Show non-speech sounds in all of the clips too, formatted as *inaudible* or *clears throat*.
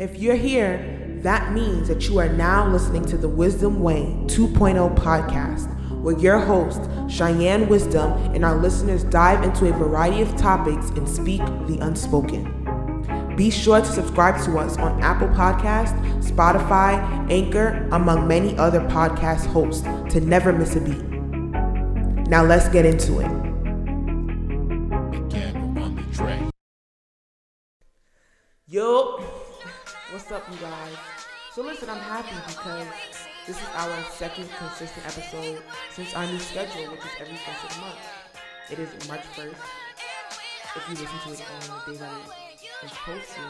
If you're here, that means that you are now listening to the Wisdom Way 2.0 podcast, where your host, Shianne Wisdom, and our listeners dive into a variety of topics and speak the unspoken. Be sure to subscribe to us on Apple Podcast, Spotify, Anchor, among many other podcast hosts to never miss a beat. Now let's get into it. What's up, you guys? So listen, I'm happy because this is our second consistent episode since our new schedule, which is every first of the month. It is March 1st. If you listen to it on the day that it is posted.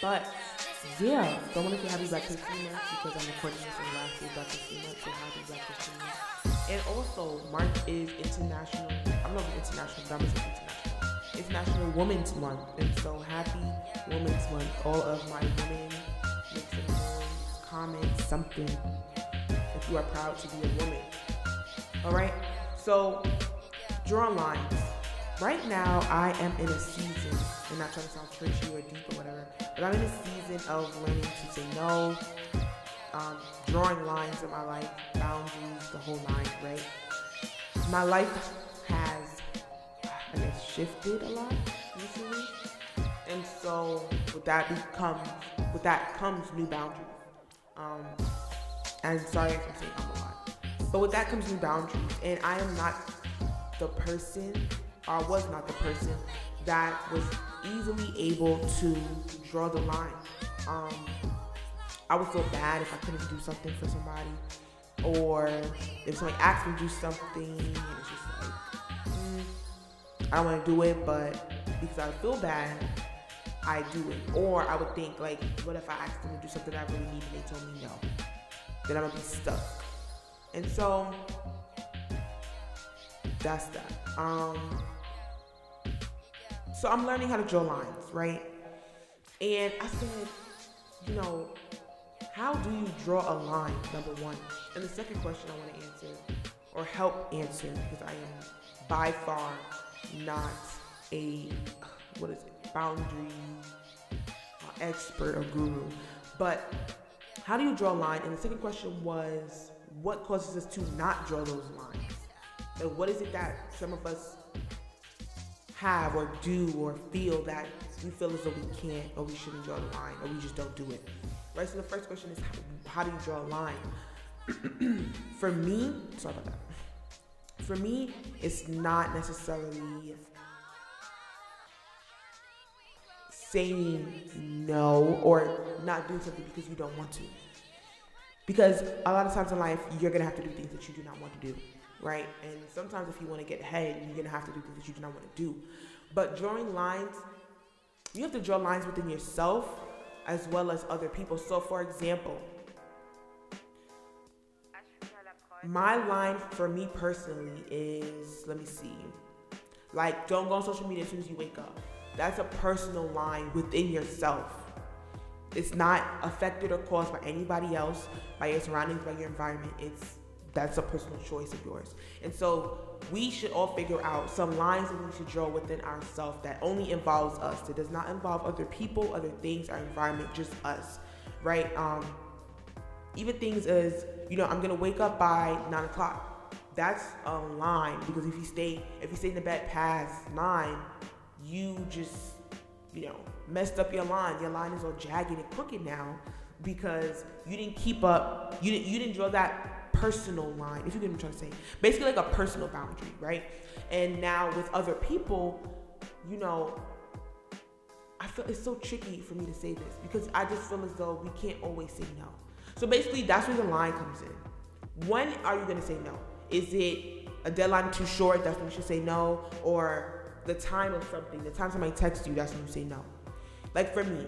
But yeah, so I wanted to you back to three because I'm recording this the last back to three months. So happy to three. And also, March is international. I'm not international, but I'm say international. It's National Women's Month, and so happy Women's Month. All of my women, make comment something if you are proud to be a woman. All right, so draw lines. Right now, I am in a season, and not trying to sound churchy or deep or whatever, but I'm in a season of learning to say no, um, drawing lines in my life, boundaries, the whole nine, right? My life I guess, shifted a lot recently. And so with that becomes with that comes new boundaries. Um, and sorry if I'm saying I'm a lot. But with that comes new boundaries. And I am not the person or was not the person that was easily able to draw the line. Um, I would feel bad if I couldn't do something for somebody, or if somebody asked me to do something, and it's just I want to do it, but because I feel bad, I do it. Or I would think like, what if I asked them to do something I really need and they told me no? Then I'm gonna be stuck. And so that's that. Um, so I'm learning how to draw lines, right? And I said, you know, how do you draw a line? Number one. And the second question I want to answer, or help answer, because I am by far not a what is it boundary uh, expert or guru. But how do you draw a line? And the second question was what causes us to not draw those lines? And what is it that some of us have or do or feel that we feel as though we can't or we shouldn't draw the line or we just don't do it? Right so the first question is how, how do you draw a line? *clears throat* For me sorry about that for me, it's not necessarily saying no or not doing something because you don't want to. Because a lot of times in life, you're gonna have to do things that you do not want to do, right? And sometimes if you want to get ahead, you're gonna have to do things that you do not want to do. But drawing lines, you have to draw lines within yourself as well as other people. So, for example, my line for me personally is let me see. Like, don't go on social media as soon as you wake up. That's a personal line within yourself. It's not affected or caused by anybody else, by your surroundings, by your environment. It's that's a personal choice of yours. And so we should all figure out some lines that we should draw within ourselves that only involves us. It does not involve other people, other things, our environment, just us. Right? Um, even things as, you know, I'm gonna wake up by nine o'clock. That's a line because if you stay if you stay in the bed past nine, you just, you know, messed up your line. Your line is all jagged and crooked now because you didn't keep up. You didn't you didn't draw that personal line. If you get what I'm trying to say, basically like a personal boundary, right? And now with other people, you know, I feel it's so tricky for me to say this because I just feel as though we can't always say no. So basically, that's where the line comes in. When are you going to say no? Is it a deadline too short? That's when you should say no. Or the time of something, the time somebody texts you, that's when you say no. Like for me,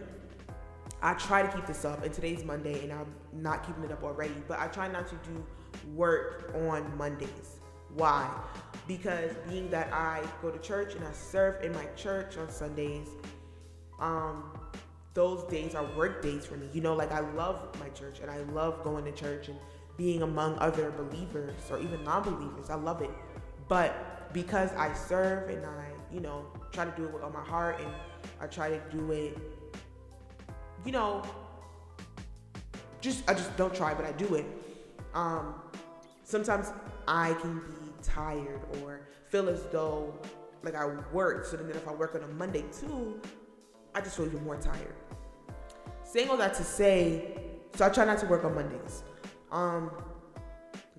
I try to keep this up, and today's Monday, and I'm not keeping it up already, but I try not to do work on Mondays. Why? Because being that I go to church and I serve in my church on Sundays, um, those days are work days for me. You know, like I love my church and I love going to church and being among other believers or even non believers. I love it. But because I serve and I, you know, try to do it with all my heart and I try to do it you know, just I just don't try, but I do it. Um, sometimes I can be tired or feel as though like I work. So then if I work on a Monday too, I just feel even more tired. Saying all that to say, so I try not to work on Mondays. Um,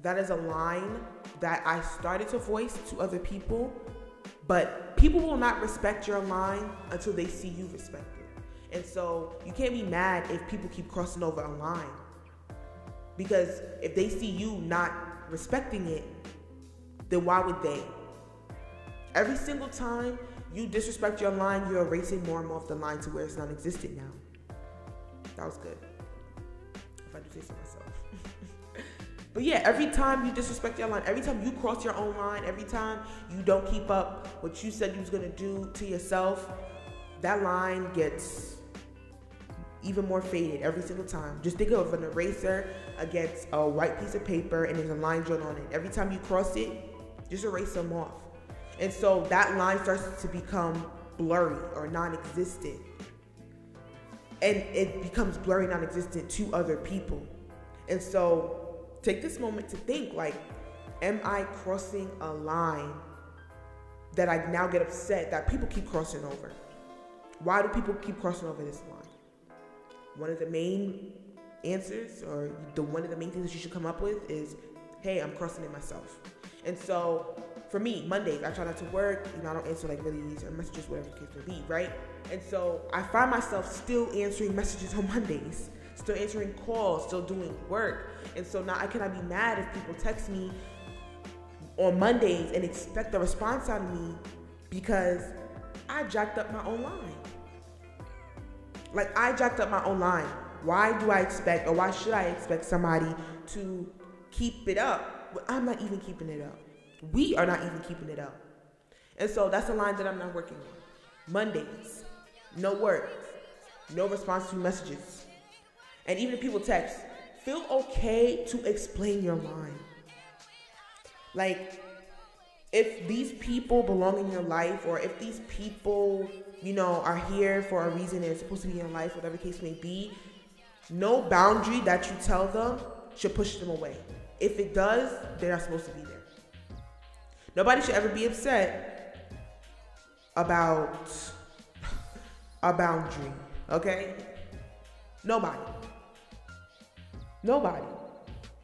that is a line that I started to voice to other people, but people will not respect your line until they see you respect it. And so you can't be mad if people keep crossing over a line. Because if they see you not respecting it, then why would they? Every single time you disrespect your line, you're erasing more and more of the line to where it's non existent now. That was good. If I do say so myself. *laughs* but yeah, every time you disrespect your line, every time you cross your own line, every time you don't keep up what you said you was gonna do to yourself, that line gets even more faded every single time. Just think of an eraser against a white piece of paper and there's a line drawn on it. Every time you cross it, just erase them off. And so that line starts to become blurry or non existent. And it becomes blurry, non existent to other people. And so take this moment to think like, am I crossing a line that I now get upset that people keep crossing over? Why do people keep crossing over this line? One of the main answers, or the one of the main things that you should come up with, is, "Hey, I'm crossing it myself." And so for me, Mondays, I try not to work. You know, I don't answer like really or messages, whatever the case may be, right? And so I find myself still answering messages on Mondays, still answering calls, still doing work. And so now I cannot be mad if people text me on Mondays and expect a response out of me because I jacked up my own line. Like I jacked up my own line. Why do I expect or why should I expect somebody to keep it up? I'm not even keeping it up. We are not even keeping it up. And so that's the line that I'm not working on. Mondays, no work, no response to messages. And even if people text, feel okay to explain your line. Like, if these people belong in your life, or if these people, you know, are here for a reason they're supposed to be in your life, whatever case may be, no boundary that you tell them should push them away. If it does, they're not supposed to be there. Nobody should ever be upset about a boundary, okay? Nobody. Nobody.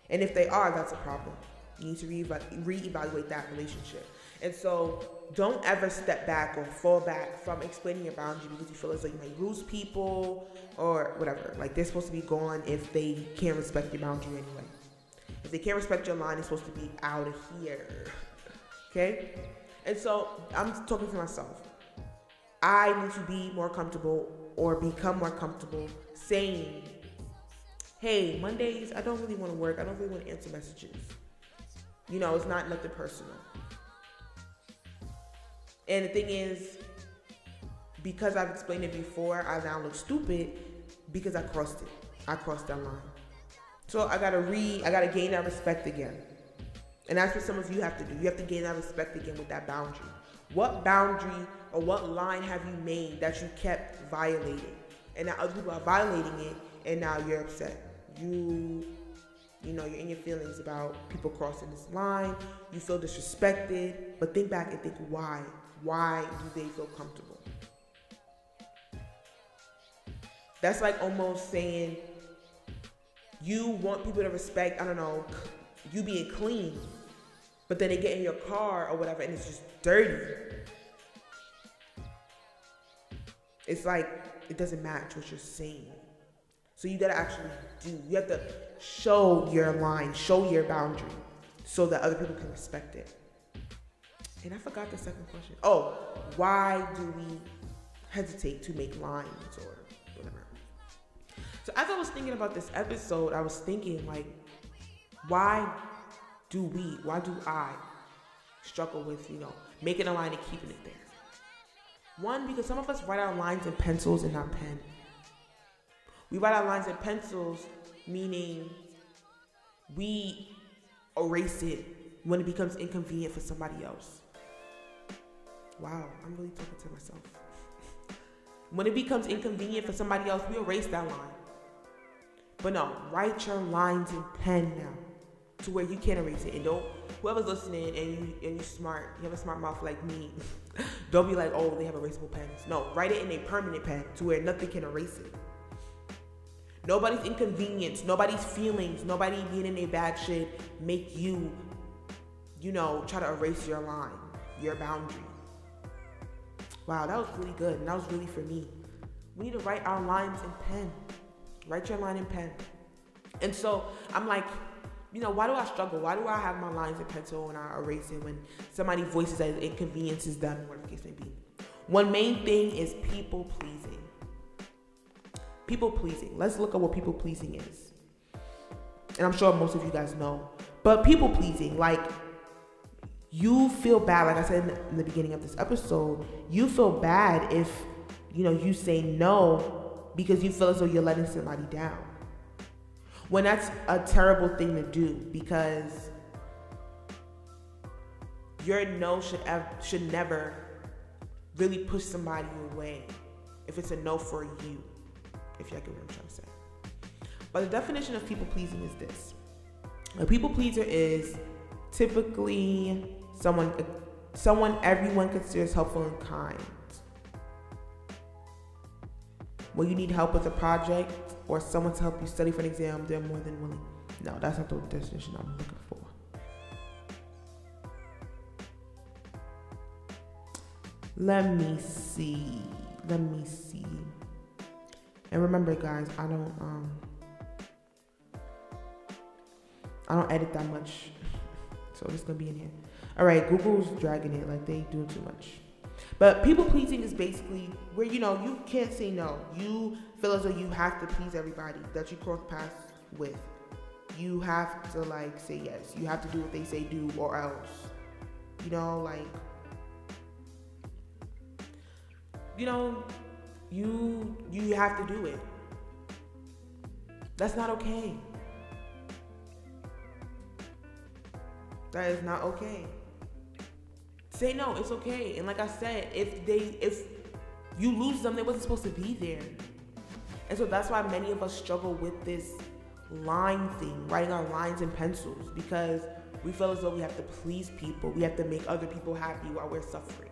And if they are, that's a problem. You need to re reevaluate that relationship. And so don't ever step back or fall back from explaining your boundary because you feel as though you might lose people or whatever. Like they're supposed to be gone if they can't respect your boundary anyway. If they can't respect your line, it's supposed to be out of here. Okay? And so I'm talking to myself. I need to be more comfortable or become more comfortable saying, hey, Mondays, I don't really want to work. I don't really want to answer messages. You know, it's not nothing personal. And the thing is, because I've explained it before, I now look stupid because I crossed it. I crossed that line. So I gotta re I gotta gain that respect again. And that's what some of you have to do. You have to gain that respect again with that boundary. What boundary or what line have you made that you kept violating? And now other people are violating it and now you're upset. You you know, you're in your feelings about people crossing this line. You feel disrespected, but think back and think why? Why do they feel comfortable? That's like almost saying you want people to respect, I don't know, you being clean, but then they get in your car or whatever and it's just dirty. It's like it doesn't match what you're saying. So you gotta actually do. You have to show your line, show your boundary, so that other people can respect it. And I forgot the second question. Oh, why do we hesitate to make lines or whatever? So as I was thinking about this episode, I was thinking like, why do we, why do I struggle with, you know, making a line and keeping it there? One, because some of us write our lines in pencils and not pen. We write our lines in pencils, meaning we erase it when it becomes inconvenient for somebody else. Wow, I'm really talking to myself. *laughs* When it becomes inconvenient for somebody else, we erase that line. But no, write your lines in pen now to where you can erase it. And don't, whoever's listening and you and you smart, you have a smart mouth like me, *laughs* don't be like, oh, they have erasable pens. No, write it in a permanent pen to where nothing can erase it. Nobody's inconvenience, nobody's feelings, nobody being in a bad shit make you, you know, try to erase your line, your boundary. Wow, that was really good. And that was really for me. We need to write our lines in pen. Write your line in pen. And so I'm like, you know, why do I struggle? Why do I have my lines in pencil and I erase it when somebody voices that inconveniences them, whatever the case may be? One main thing is people pleasing. People pleasing. Let's look at what people pleasing is. And I'm sure most of you guys know. But people pleasing, like you feel bad, like I said in the beginning of this episode, you feel bad if, you know, you say no because you feel as though you're letting somebody down when that's a terrible thing to do because your no should should never really push somebody away if it's a no for you if you get what i'm trying to say. But the definition of people pleasing is this. A people pleaser is typically someone uh, someone everyone considers helpful and kind. When you need help with a project or someone to help you study for an exam, they're more than willing. No, that's not the definition I'm looking for. Let me see. Let me see. And remember, guys, I don't um I don't edit that much, *laughs* so it's gonna be in here. All right, Google's dragging it like they do too much. But people pleasing is basically where you know you can't say no. You feel as though you have to please everybody that you cross paths with. You have to like say yes. You have to do what they say do or else. You know, like you know, you you have to do it. That's not okay. That is not okay say no. It's okay. And like I said, if they if you lose them, they wasn't supposed to be there. And so that's why many of us struggle with this line thing, writing our lines in pencils, because we feel as though we have to please people. We have to make other people happy while we're suffering.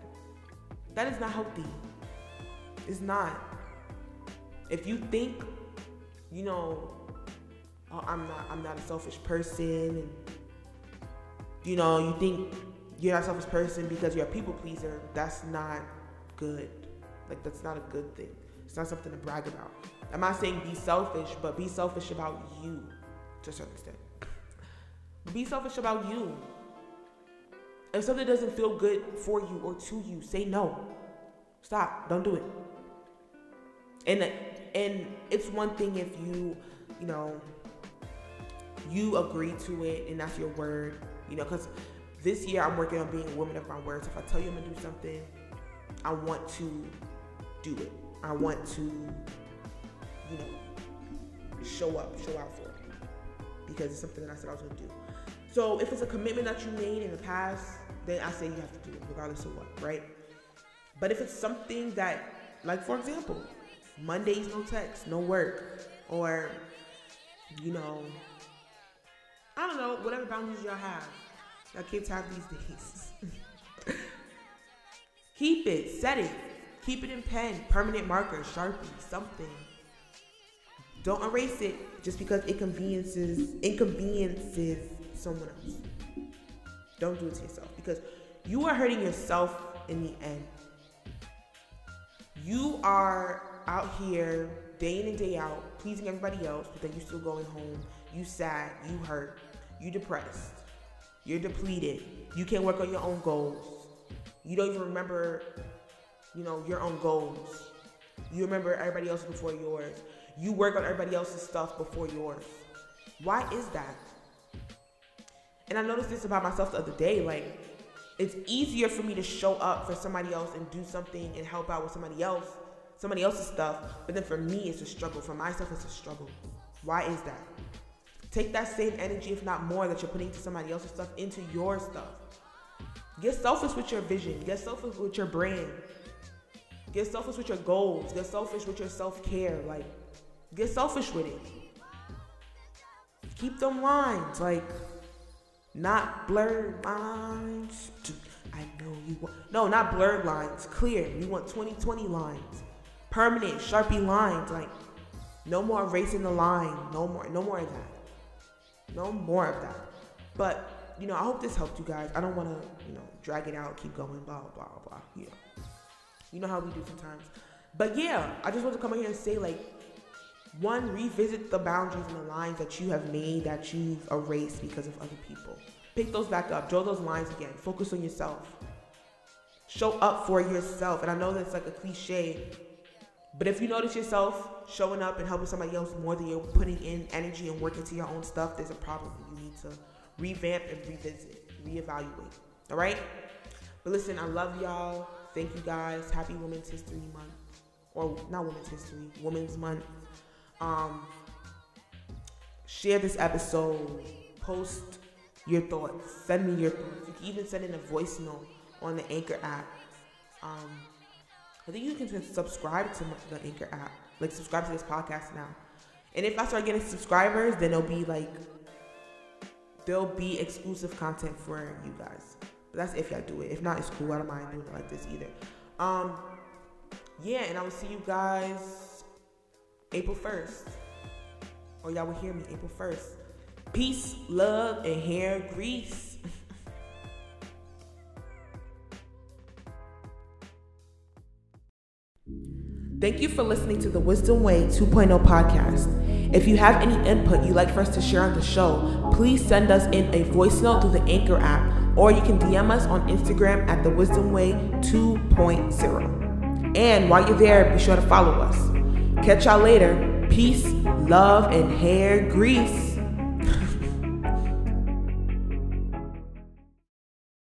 That is not healthy. It's not. If you think, you know, oh, I'm not I'm not a selfish person and you know, you think you're not a selfish person because you're a people pleaser, that's not good. Like that's not a good thing. It's not something to brag about. I'm not saying be selfish, but be selfish about you to a certain extent. Be selfish about you. If something doesn't feel good for you or to you, say no. Stop. Don't do it. And and it's one thing if you, you know, you agree to it and that's your word, you know, because this year I'm working on being a woman of my words. If I tell you I'm gonna do something, I want to do it. I want to, you know, show up, show out for it. Because it's something that I said I was gonna do. So if it's a commitment that you made in the past, then I say you have to do it, regardless of what, right? But if it's something that, like for example, Mondays no text, no work, or you know, I don't know, whatever boundaries y'all have that kids have these days. *laughs* Keep it, set it, keep it in pen, permanent marker, sharpie, something. Don't erase it just because it conveniences inconveniences someone else. Don't do it to yourself because you are hurting yourself in the end. You are out here day in and day out pleasing everybody else, but then you're still going home. You sad, you hurt, you depressed. You're depleted. You can't work on your own goals. You don't even remember, you know, your own goals. You remember everybody else before yours. You work on everybody else's stuff before yours. Why is that? And I noticed this about myself the other day. Like, it's easier for me to show up for somebody else and do something and help out with somebody else, somebody else's stuff. But then for me, it's a struggle. For myself, it's a struggle. Why is that? Take that same energy, if not more, that you're putting into somebody else's stuff into your stuff. Get selfish with your vision. Get selfish with your brand. Get selfish with your goals. Get selfish with your self care. Like, get selfish with it. Keep them lines. Like, not blurred lines. I know you want. No, not blurred lines. Clear. We want 2020 lines. Permanent, Sharpie lines. Like, no more racing the line. No more. No more of that. No more of that. But, you know, I hope this helped you guys. I don't want to, you know, drag it out, keep going, blah, blah, blah. You know. You know how we do sometimes. But yeah, I just want to come in here and say, like, one, revisit the boundaries and the lines that you have made that you've erased because of other people. Pick those back up, draw those lines again, focus on yourself. Show up for yourself. And I know that's like a cliche, but if you notice yourself showing up and helping somebody else more than you're putting in energy and work into your own stuff, there's a problem. You need to revamp and revisit, reevaluate. All right? But listen, I love y'all. Thank you guys. Happy Women's History Month. Or not Women's History, Women's Month. Um, share this episode. Post your thoughts. Send me your thoughts. You can even send in a voice note on the Anchor app. Um, I think you can subscribe to the Anchor app. Like subscribe to this podcast now. And if I start getting subscribers, then there'll be like there'll be exclusive content for you guys. But that's if y'all do it. If not, it's cool. I don't mind doing it like this either. Um, yeah, and I will see you guys April 1st. Or y'all will hear me April 1st. Peace, love, and hair grease. Thank you for listening to the Wisdom Way 2.0 podcast. If you have any input you'd like for us to share on the show, please send us in a voice note through the Anchor app or you can DM us on Instagram at the Wisdom Way 2.0. And while you're there, be sure to follow us. Catch y'all later. Peace, love, and hair grease.